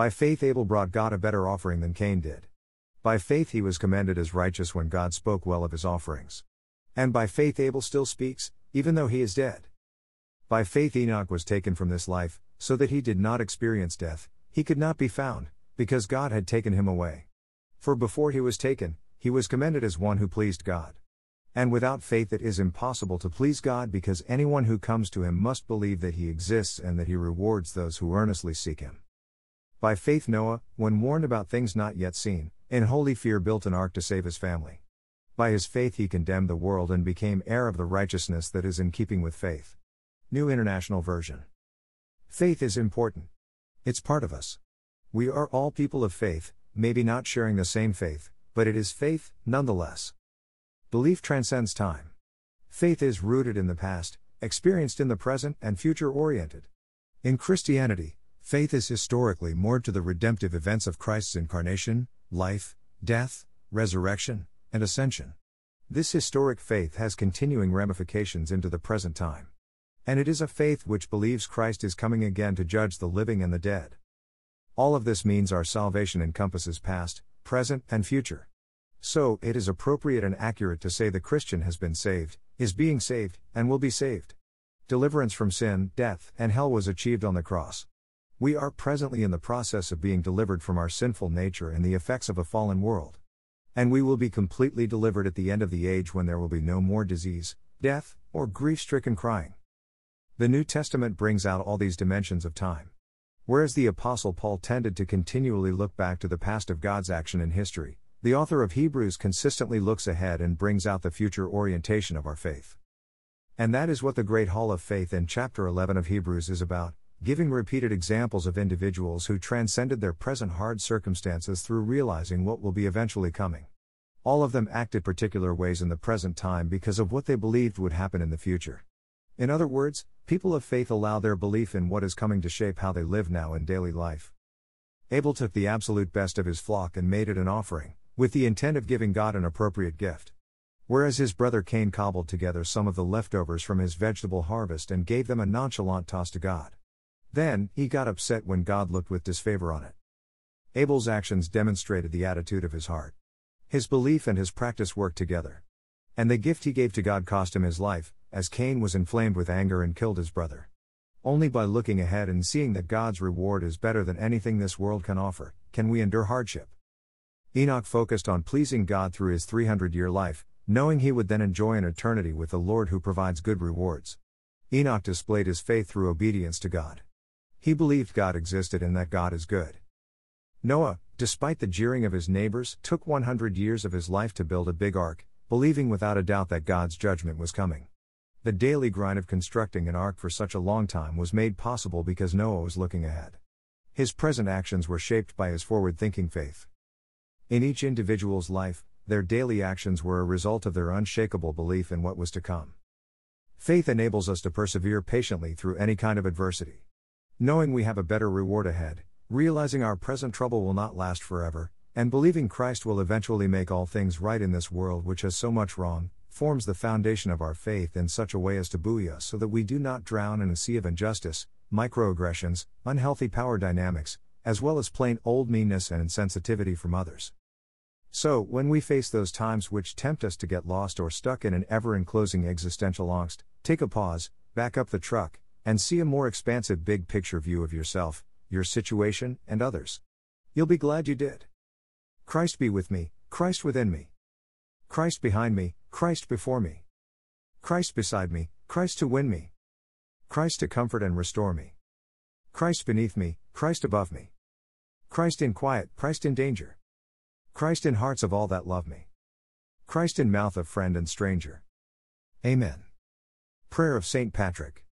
By faith, Abel brought God a better offering than Cain did. By faith, he was commended as righteous when God spoke well of his offerings. And by faith, Abel still speaks, even though he is dead. By faith, Enoch was taken from this life, so that he did not experience death, he could not be found, because God had taken him away. For before he was taken, he was commended as one who pleased God. And without faith it is impossible to please God because anyone who comes to him must believe that he exists and that he rewards those who earnestly seek him. By faith, Noah, when warned about things not yet seen, in holy fear built an ark to save his family. By his faith, he condemned the world and became heir of the righteousness that is in keeping with faith. New International Version. Faith is important. It's part of us. We are all people of faith, maybe not sharing the same faith, but it is faith, nonetheless. Belief transcends time. Faith is rooted in the past, experienced in the present, and future oriented. In Christianity, faith is historically moored to the redemptive events of Christ's incarnation, life, death, resurrection, and ascension. This historic faith has continuing ramifications into the present time. And it is a faith which believes Christ is coming again to judge the living and the dead. All of this means our salvation encompasses past, present, and future. So, it is appropriate and accurate to say the Christian has been saved, is being saved, and will be saved. Deliverance from sin, death, and hell was achieved on the cross. We are presently in the process of being delivered from our sinful nature and the effects of a fallen world. And we will be completely delivered at the end of the age when there will be no more disease, death, or grief stricken crying. The New Testament brings out all these dimensions of time. Whereas the Apostle Paul tended to continually look back to the past of God's action in history, the author of Hebrews consistently looks ahead and brings out the future orientation of our faith. And that is what the Great Hall of Faith in chapter 11 of Hebrews is about, giving repeated examples of individuals who transcended their present hard circumstances through realizing what will be eventually coming. All of them acted particular ways in the present time because of what they believed would happen in the future. In other words, people of faith allow their belief in what is coming to shape how they live now in daily life. Abel took the absolute best of his flock and made it an offering with the intent of giving God an appropriate gift. Whereas his brother Cain cobbled together some of the leftovers from his vegetable harvest and gave them a nonchalant toss to God. Then, he got upset when God looked with disfavor on it. Abel's actions demonstrated the attitude of his heart. His belief and his practice worked together. And the gift he gave to God cost him his life, as Cain was inflamed with anger and killed his brother. Only by looking ahead and seeing that God's reward is better than anything this world can offer, can we endure hardship. Enoch focused on pleasing God through his 300 year life, knowing he would then enjoy an eternity with the Lord who provides good rewards. Enoch displayed his faith through obedience to God. He believed God existed and that God is good. Noah, despite the jeering of his neighbors, took 100 years of his life to build a big ark, believing without a doubt that God's judgment was coming. The daily grind of constructing an ark for such a long time was made possible because Noah was looking ahead. His present actions were shaped by his forward thinking faith. In each individual's life, their daily actions were a result of their unshakable belief in what was to come. Faith enables us to persevere patiently through any kind of adversity. Knowing we have a better reward ahead, realizing our present trouble will not last forever, and believing Christ will eventually make all things right in this world which has so much wrong, forms the foundation of our faith in such a way as to buoy us so that we do not drown in a sea of injustice, microaggressions, unhealthy power dynamics, as well as plain old meanness and insensitivity from others. So, when we face those times which tempt us to get lost or stuck in an ever enclosing existential angst, take a pause, back up the truck, and see a more expansive big picture view of yourself, your situation, and others. You'll be glad you did. Christ be with me, Christ within me. Christ behind me, Christ before me. Christ beside me, Christ to win me. Christ to comfort and restore me. Christ beneath me, Christ above me. Christ in quiet, Christ in danger. Christ in hearts of all that love me. Christ in mouth of friend and stranger. Amen. Prayer of St. Patrick.